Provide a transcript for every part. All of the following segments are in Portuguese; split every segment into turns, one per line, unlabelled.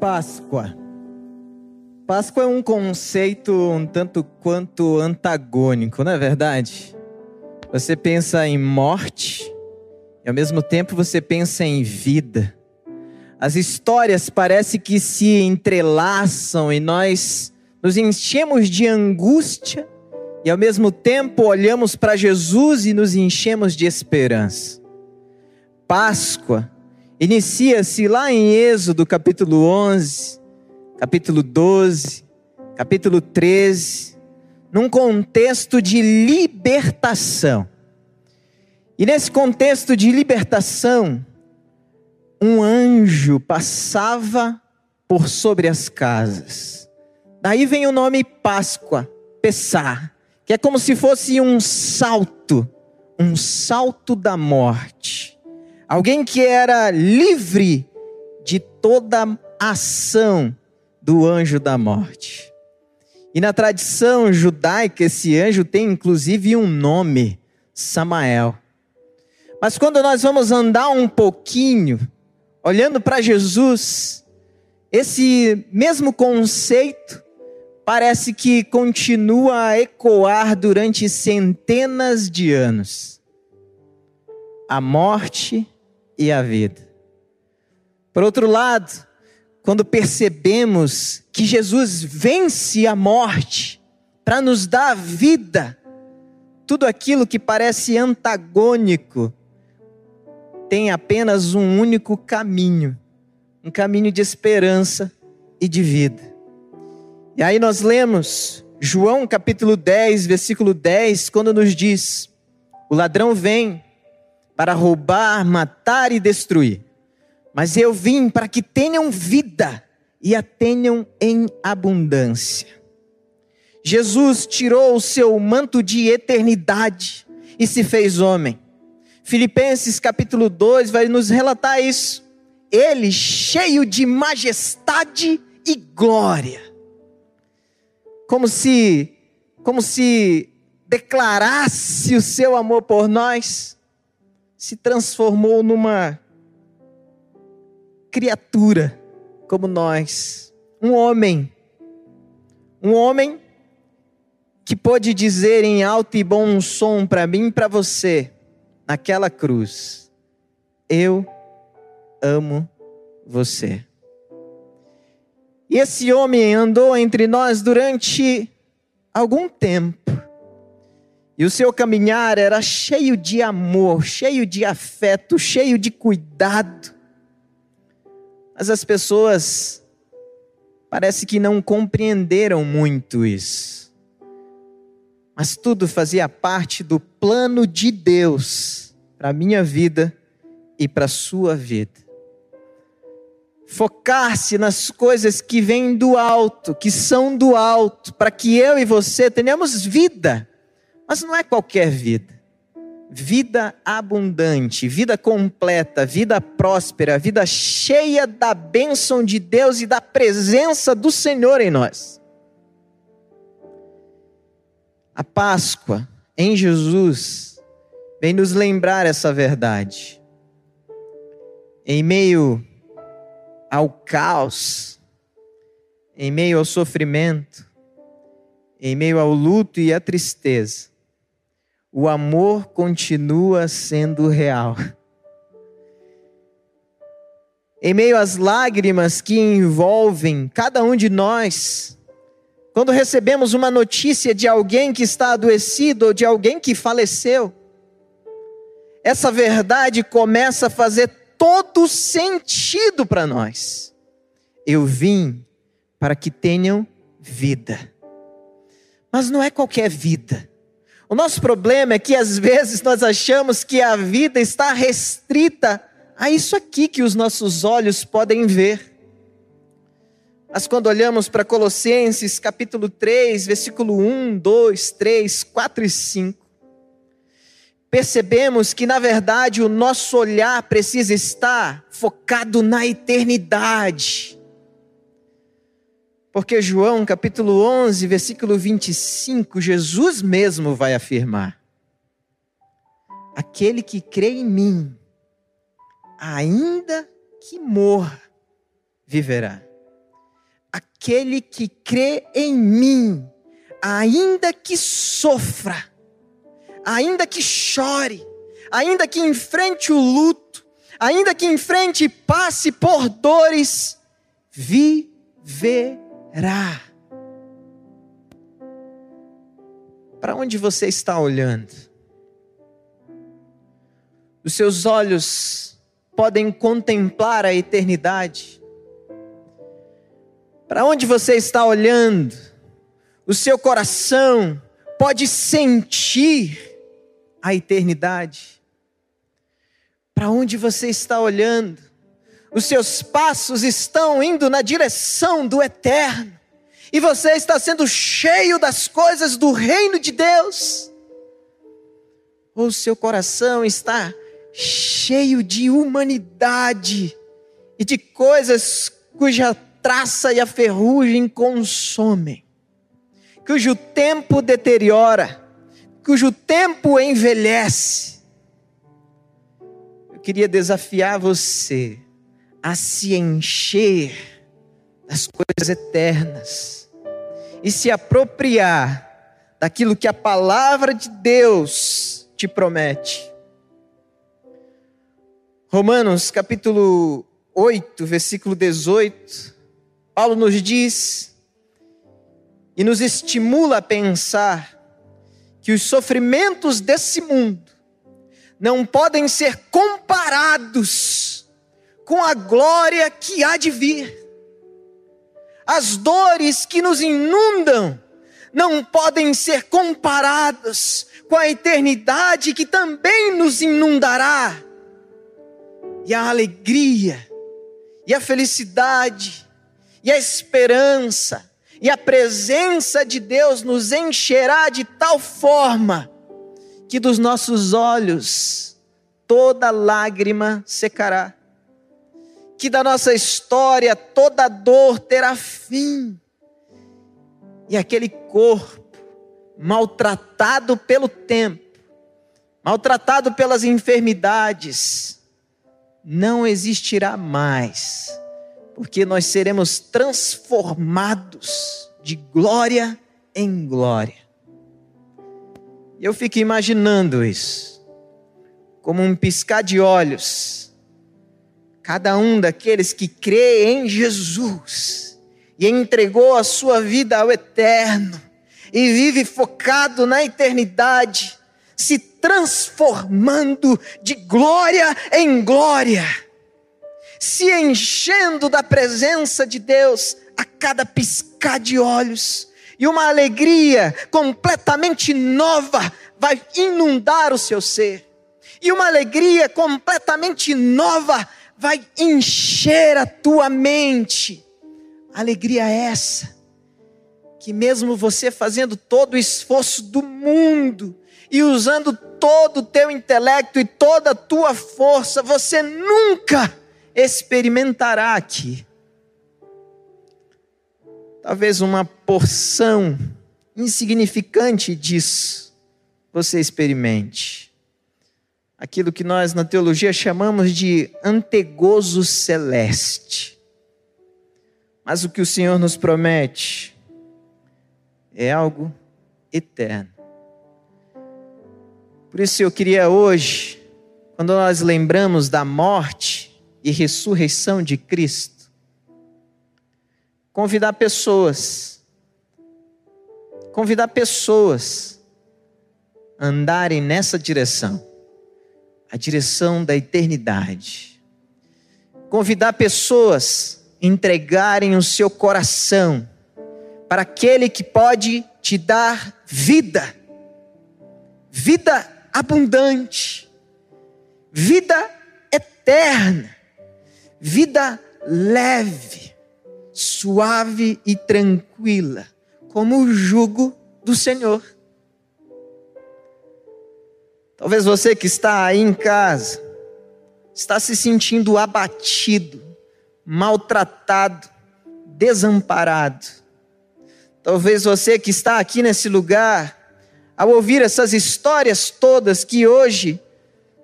Páscoa. Páscoa é um conceito um tanto quanto antagônico, não é verdade? Você pensa em morte e ao mesmo tempo você pensa em vida. As histórias parecem que se entrelaçam e nós nos enchemos de angústia e ao mesmo tempo olhamos para Jesus e nos enchemos de esperança. Páscoa inicia-se lá em Êxodo capítulo 11, capítulo 12, capítulo 13, num contexto de libertação. E nesse contexto de libertação, um anjo passava por sobre as casas. Daí vem o nome Páscoa, Pessar que é como se fosse um salto, um salto da morte. Alguém que era livre de toda ação do anjo da morte. E na tradição judaica, esse anjo tem inclusive um nome, Samael. Mas quando nós vamos andar um pouquinho, olhando para Jesus, esse mesmo conceito parece que continua a ecoar durante centenas de anos. A morte e a vida. Por outro lado, quando percebemos que Jesus vence a morte para nos dar vida, tudo aquilo que parece antagônico tem apenas um único caminho, um caminho de esperança e de vida. E aí nós lemos João capítulo 10, versículo 10, quando nos diz: O ladrão vem para roubar, matar e destruir. Mas eu vim para que tenham vida e a tenham em abundância. Jesus tirou o seu manto de eternidade e se fez homem. Filipenses capítulo 2 vai nos relatar isso. Ele cheio de majestade e glória como se como se declarasse o seu amor por nós, se transformou numa criatura como nós, um homem, um homem que pôde dizer em alto e bom som para mim e para você, naquela cruz: Eu amo você. E esse homem andou entre nós durante algum tempo. E o seu caminhar era cheio de amor, cheio de afeto, cheio de cuidado. Mas as pessoas parece que não compreenderam muito isso. Mas tudo fazia parte do plano de Deus para a minha vida e para a sua vida focar-se nas coisas que vêm do alto, que são do alto, para que eu e você tenhamos vida. Mas não é qualquer vida. Vida abundante, vida completa, vida próspera, vida cheia da bênção de Deus e da presença do Senhor em nós. A Páscoa em Jesus vem nos lembrar essa verdade. Em meio ao caos, em meio ao sofrimento, em meio ao luto e à tristeza, o amor continua sendo real. Em meio às lágrimas que envolvem cada um de nós, quando recebemos uma notícia de alguém que está adoecido ou de alguém que faleceu, essa verdade começa a fazer todo sentido para nós. Eu vim para que tenham vida. Mas não é qualquer vida. O nosso problema é que às vezes nós achamos que a vida está restrita a isso aqui que os nossos olhos podem ver. Mas quando olhamos para Colossenses capítulo 3, versículo 1, 2, 3, 4 e 5, percebemos que, na verdade, o nosso olhar precisa estar focado na eternidade. Porque João capítulo 11, versículo 25, Jesus mesmo vai afirmar: Aquele que crê em mim, ainda que morra, viverá. aquele que crê em mim, ainda que sofra, ainda que chore, ainda que enfrente o luto, ainda que enfrente e passe por dores, viverá. Para onde você está olhando? Os seus olhos podem contemplar a eternidade. Para onde você está olhando? O seu coração pode sentir a eternidade. Para onde você está olhando? Os seus passos estão indo na direção do eterno. E você está sendo cheio das coisas do reino de Deus. Ou seu coração está cheio de humanidade e de coisas cuja traça e a ferrugem consomem, cujo tempo deteriora, cujo tempo envelhece. Eu queria desafiar você a se encher das coisas eternas e se apropriar daquilo que a palavra de Deus te promete. Romanos capítulo 8, versículo 18 Paulo nos diz e nos estimula a pensar que os sofrimentos desse mundo não podem ser comparados com a glória que há de vir. As dores que nos inundam não podem ser comparadas com a eternidade que também nos inundará. E a alegria, e a felicidade, e a esperança e a presença de Deus nos encherá de tal forma que dos nossos olhos toda lágrima secará, que da nossa história toda dor terá fim, e aquele corpo maltratado pelo tempo, maltratado pelas enfermidades, não existirá mais porque nós seremos transformados de glória em glória. Eu fico imaginando isso, como um piscar de olhos, cada um daqueles que crê em Jesus e entregou a sua vida ao eterno e vive focado na eternidade, se transformando de glória em glória se enchendo da presença de Deus a cada piscar de olhos, e uma alegria completamente nova vai inundar o seu ser, e uma alegria completamente nova vai encher a tua mente. Alegria essa, que mesmo você fazendo todo o esforço do mundo, e usando todo o teu intelecto e toda a tua força, você nunca experimentará aqui. Talvez uma porção insignificante disso você experimente. Aquilo que nós na teologia chamamos de antegozo celeste. Mas o que o Senhor nos promete é algo eterno. Por isso eu queria hoje, quando nós lembramos da morte, e ressurreição de Cristo. Convidar pessoas, convidar pessoas a andarem nessa direção, a direção da eternidade. Convidar pessoas a entregarem o seu coração para aquele que pode te dar vida, vida abundante, vida eterna vida leve, suave e tranquila, como o jugo do Senhor. Talvez você que está aí em casa, está se sentindo abatido, maltratado, desamparado. Talvez você que está aqui nesse lugar, ao ouvir essas histórias todas que hoje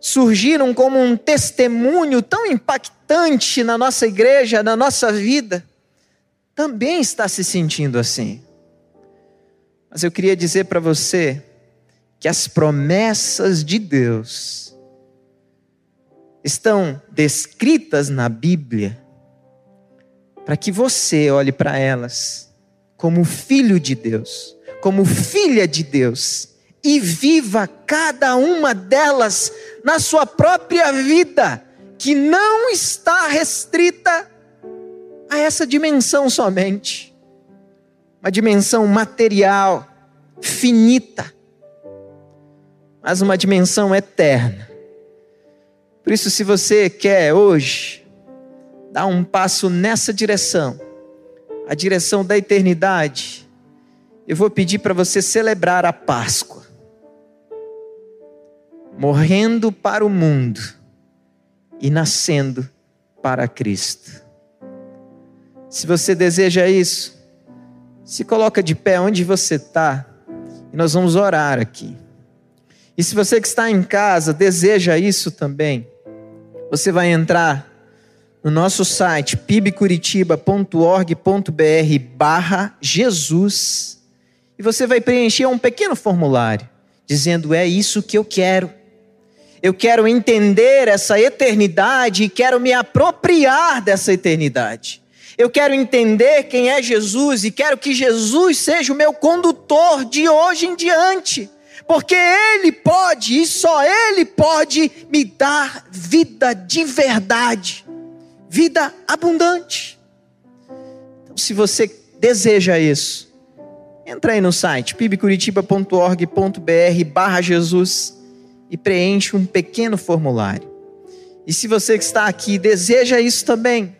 surgiram como um testemunho tão impactante na nossa igreja, na nossa vida, também está se sentindo assim. Mas eu queria dizer para você que as promessas de Deus estão descritas na Bíblia para que você olhe para elas como filho de Deus, como filha de Deus e viva cada uma delas na sua própria vida, que não está restrita a essa dimensão somente, uma dimensão material, finita, mas uma dimensão eterna. Por isso, se você quer hoje dar um passo nessa direção, a direção da eternidade, eu vou pedir para você celebrar a Páscoa morrendo para o mundo e nascendo para Cristo. Se você deseja isso, se coloca de pé onde você está e nós vamos orar aqui. E se você que está em casa deseja isso também, você vai entrar no nosso site pibcuritiba.org.br barra Jesus e você vai preencher um pequeno formulário dizendo é isso que eu quero eu quero entender essa eternidade e quero me apropriar dessa eternidade. Eu quero entender quem é Jesus e quero que Jesus seja o meu condutor de hoje em diante, porque Ele pode e só Ele pode me dar vida de verdade, vida abundante. Então, se você deseja isso, entra aí no site pibcuritiba.org.br/barra Jesus e preenche um pequeno formulário. E se você que está aqui deseja isso também,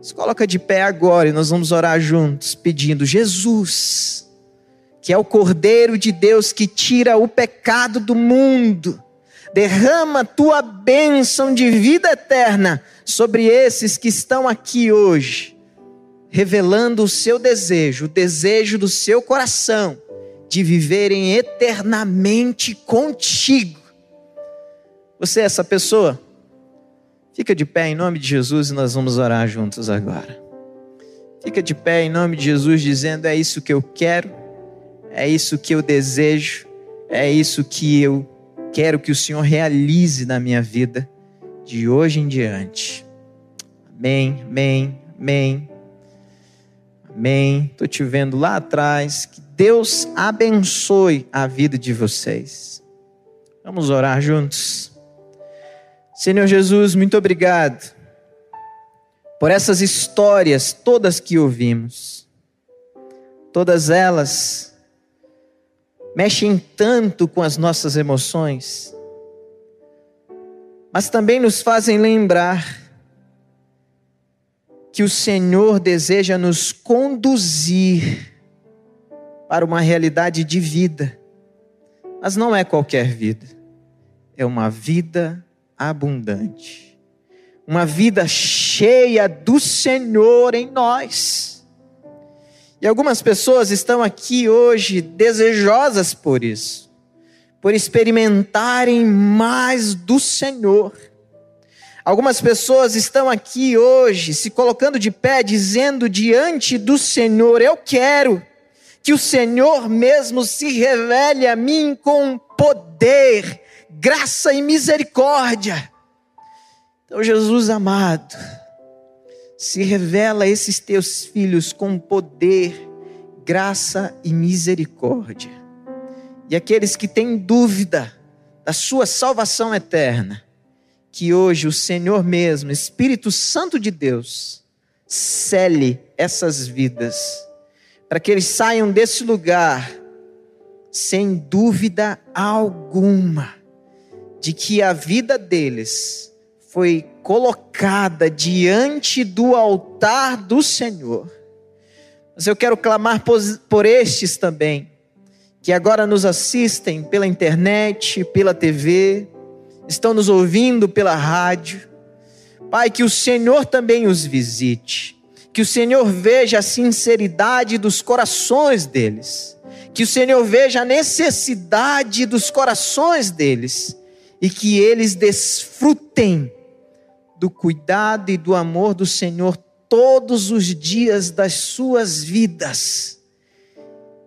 se coloca de pé agora e nós vamos orar juntos, pedindo: Jesus, que é o Cordeiro de Deus que tira o pecado do mundo, derrama tua bênção de vida eterna sobre esses que estão aqui hoje, revelando o seu desejo, o desejo do seu coração de viverem eternamente contigo. Você é essa pessoa? Fica de pé em nome de Jesus e nós vamos orar juntos agora. Fica de pé em nome de Jesus, dizendo: É isso que eu quero, é isso que eu desejo, é isso que eu quero que o Senhor realize na minha vida de hoje em diante. Amém, amém, amém. Amém. Estou te vendo lá atrás. Que Deus abençoe a vida de vocês. Vamos orar juntos. Senhor Jesus, muito obrigado por essas histórias todas que ouvimos. Todas elas mexem tanto com as nossas emoções, mas também nos fazem lembrar que o Senhor deseja nos conduzir para uma realidade de vida. Mas não é qualquer vida, é uma vida abundante. Uma vida cheia do Senhor em nós. E algumas pessoas estão aqui hoje desejosas por isso, por experimentarem mais do Senhor Algumas pessoas estão aqui hoje se colocando de pé, dizendo diante do Senhor: Eu quero que o Senhor mesmo se revele a mim com poder, graça e misericórdia. Então, Jesus amado, se revela a esses teus filhos com poder, graça e misericórdia. E aqueles que têm dúvida da sua salvação eterna, que hoje o Senhor mesmo, Espírito Santo de Deus, cele essas vidas, para que eles saiam desse lugar sem dúvida alguma de que a vida deles foi colocada diante do altar do Senhor. Mas eu quero clamar por estes também, que agora nos assistem pela internet, pela TV, estão nos ouvindo pela rádio. Pai, que o Senhor também os visite, que o Senhor veja a sinceridade dos corações deles, que o Senhor veja a necessidade dos corações deles e que eles desfrutem do cuidado e do amor do Senhor todos os dias das suas vidas.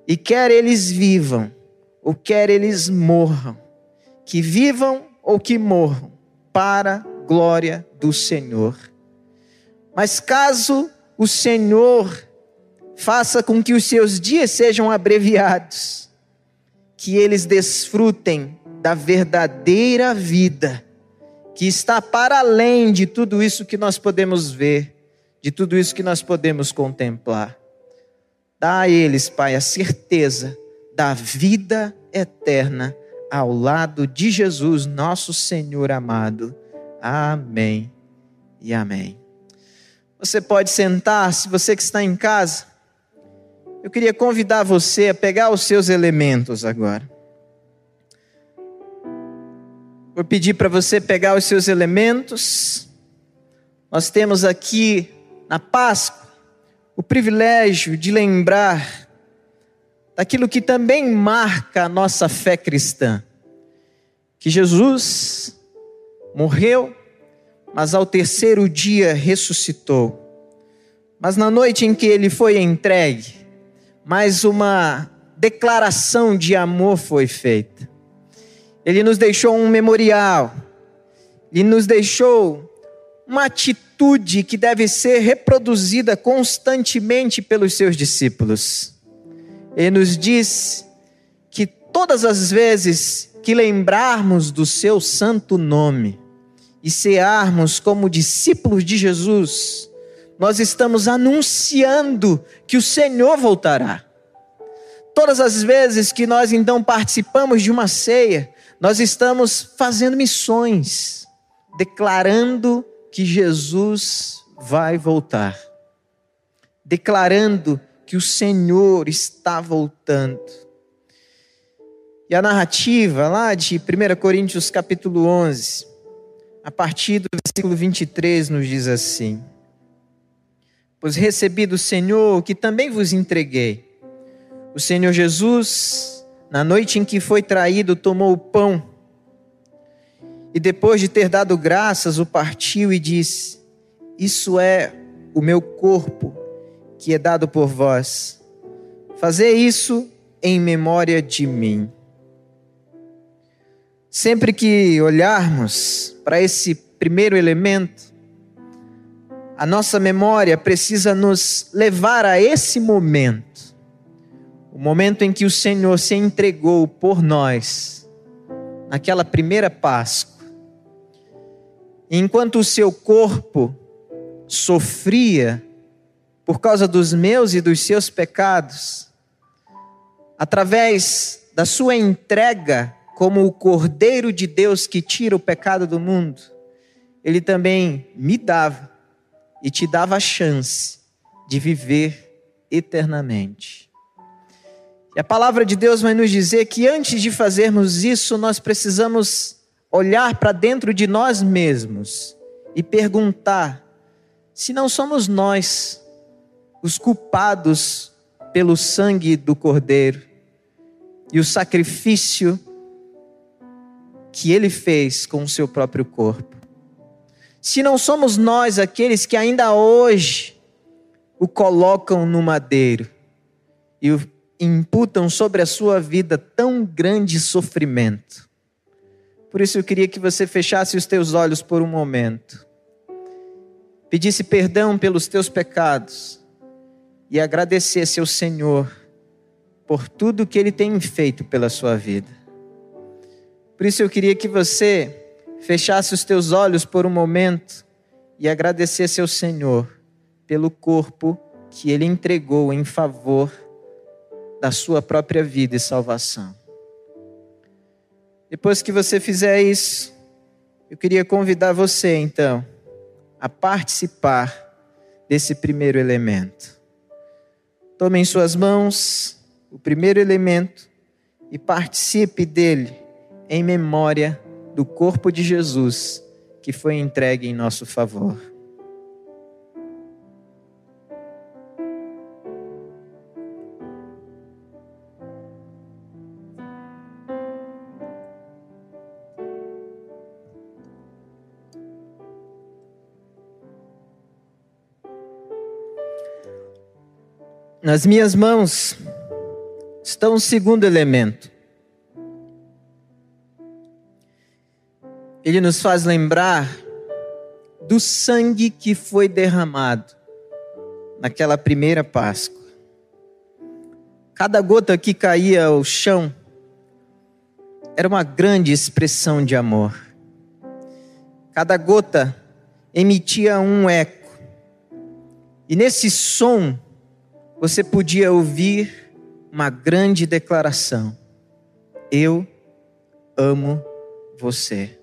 E quer eles vivam, ou quer eles morram, que vivam ou que morram, para a glória do Senhor. Mas caso o Senhor faça com que os seus dias sejam abreviados, que eles desfrutem da verdadeira vida, que está para além de tudo isso que nós podemos ver, de tudo isso que nós podemos contemplar. Dá a eles, Pai, a certeza da vida eterna ao lado de Jesus, nosso Senhor amado. Amém e amém. Você pode sentar, se você que está em casa, eu queria convidar você a pegar os seus elementos agora. Vou pedir para você pegar os seus elementos. Nós temos aqui na Páscoa o privilégio de lembrar daquilo que também marca a nossa fé cristã. Que Jesus morreu, mas ao terceiro dia ressuscitou. Mas na noite em que ele foi entregue, mais uma declaração de amor foi feita. Ele nos deixou um memorial, ele nos deixou uma atitude que deve ser reproduzida constantemente pelos seus discípulos. Ele nos diz que todas as vezes que lembrarmos do seu santo nome e cearmos como discípulos de Jesus, nós estamos anunciando que o Senhor voltará. Todas as vezes que nós então participamos de uma ceia, nós estamos fazendo missões, declarando que Jesus vai voltar, declarando que o Senhor está voltando. E a narrativa lá de 1 Coríntios capítulo 11, a partir do versículo 23, nos diz assim: Pois recebi do Senhor que também vos entreguei. O Senhor Jesus, na noite em que foi traído, tomou o pão e depois de ter dado graças, o partiu e disse: Isso é o meu corpo que é dado por vós. Fazer isso em memória de mim. Sempre que olharmos para esse primeiro elemento, a nossa memória precisa nos levar a esse momento, o momento em que o Senhor se entregou por nós, naquela primeira Páscoa. Enquanto o seu corpo sofria por causa dos meus e dos seus pecados, através da sua entrega como o Cordeiro de Deus que tira o pecado do mundo, ele também me dava e te dava a chance de viver eternamente. E a palavra de Deus vai nos dizer que antes de fazermos isso, nós precisamos olhar para dentro de nós mesmos e perguntar se não somos nós os culpados pelo sangue do Cordeiro e o sacrifício que ele fez com o seu próprio corpo. Se não somos nós aqueles que ainda hoje o colocam no madeiro e o imputam sobre a sua vida tão grande sofrimento. Por isso eu queria que você fechasse os teus olhos por um momento, pedisse perdão pelos teus pecados e agradecesse ao Senhor por tudo que Ele tem feito pela sua vida. Por isso eu queria que você fechasse os teus olhos por um momento e agradecesse ao Senhor pelo corpo que Ele entregou em favor da sua própria vida e salvação. Depois que você fizer isso, eu queria convidar você então a participar desse primeiro elemento. Tome em suas mãos o primeiro elemento e participe dele em memória do corpo de Jesus que foi entregue em nosso favor. Nas minhas mãos está um segundo elemento. Ele nos faz lembrar do sangue que foi derramado naquela primeira Páscoa. Cada gota que caía ao chão era uma grande expressão de amor. Cada gota emitia um eco. E nesse som você podia ouvir uma grande declaração: Eu amo você.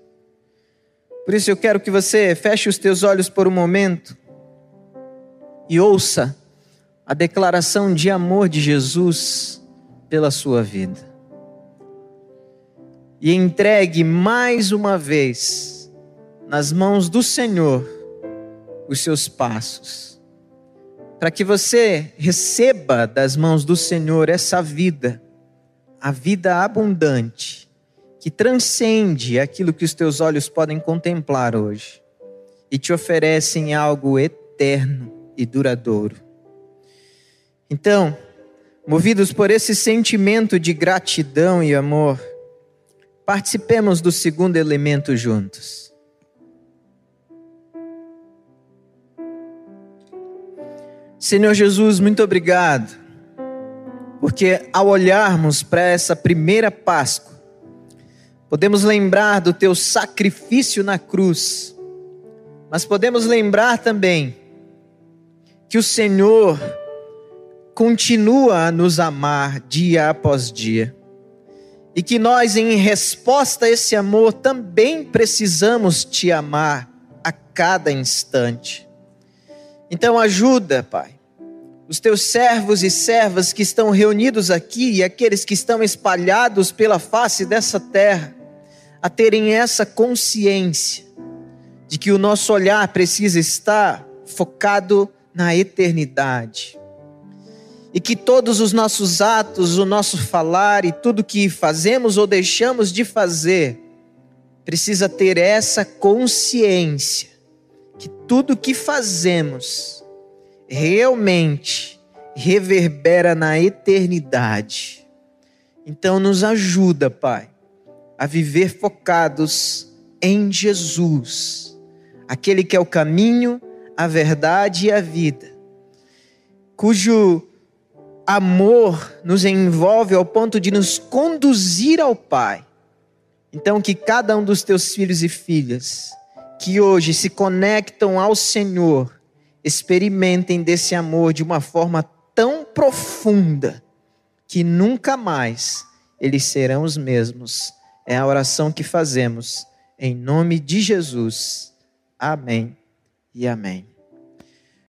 Por isso eu quero que você feche os teus olhos por um momento e ouça a declaração de amor de Jesus pela sua vida. E entregue mais uma vez nas mãos do Senhor os seus passos, para que você receba das mãos do Senhor essa vida, a vida abundante que transcende aquilo que os teus olhos podem contemplar hoje e te oferecem algo eterno e duradouro. Então, movidos por esse sentimento de gratidão e amor, participemos do segundo elemento juntos. Senhor Jesus, muito obrigado, porque ao olharmos para essa primeira Páscoa, Podemos lembrar do teu sacrifício na cruz, mas podemos lembrar também que o Senhor continua a nos amar dia após dia. E que nós, em resposta a esse amor, também precisamos te amar a cada instante. Então, ajuda, Pai, os teus servos e servas que estão reunidos aqui e aqueles que estão espalhados pela face dessa terra, a terem essa consciência de que o nosso olhar precisa estar focado na eternidade. E que todos os nossos atos, o nosso falar e tudo que fazemos ou deixamos de fazer, precisa ter essa consciência que tudo que fazemos realmente reverbera na eternidade. Então nos ajuda, Pai, a viver focados em Jesus, aquele que é o caminho, a verdade e a vida, cujo amor nos envolve ao ponto de nos conduzir ao Pai. Então, que cada um dos teus filhos e filhas que hoje se conectam ao Senhor experimentem desse amor de uma forma tão profunda que nunca mais eles serão os mesmos é a oração que fazemos em nome de Jesus. Amém e amém.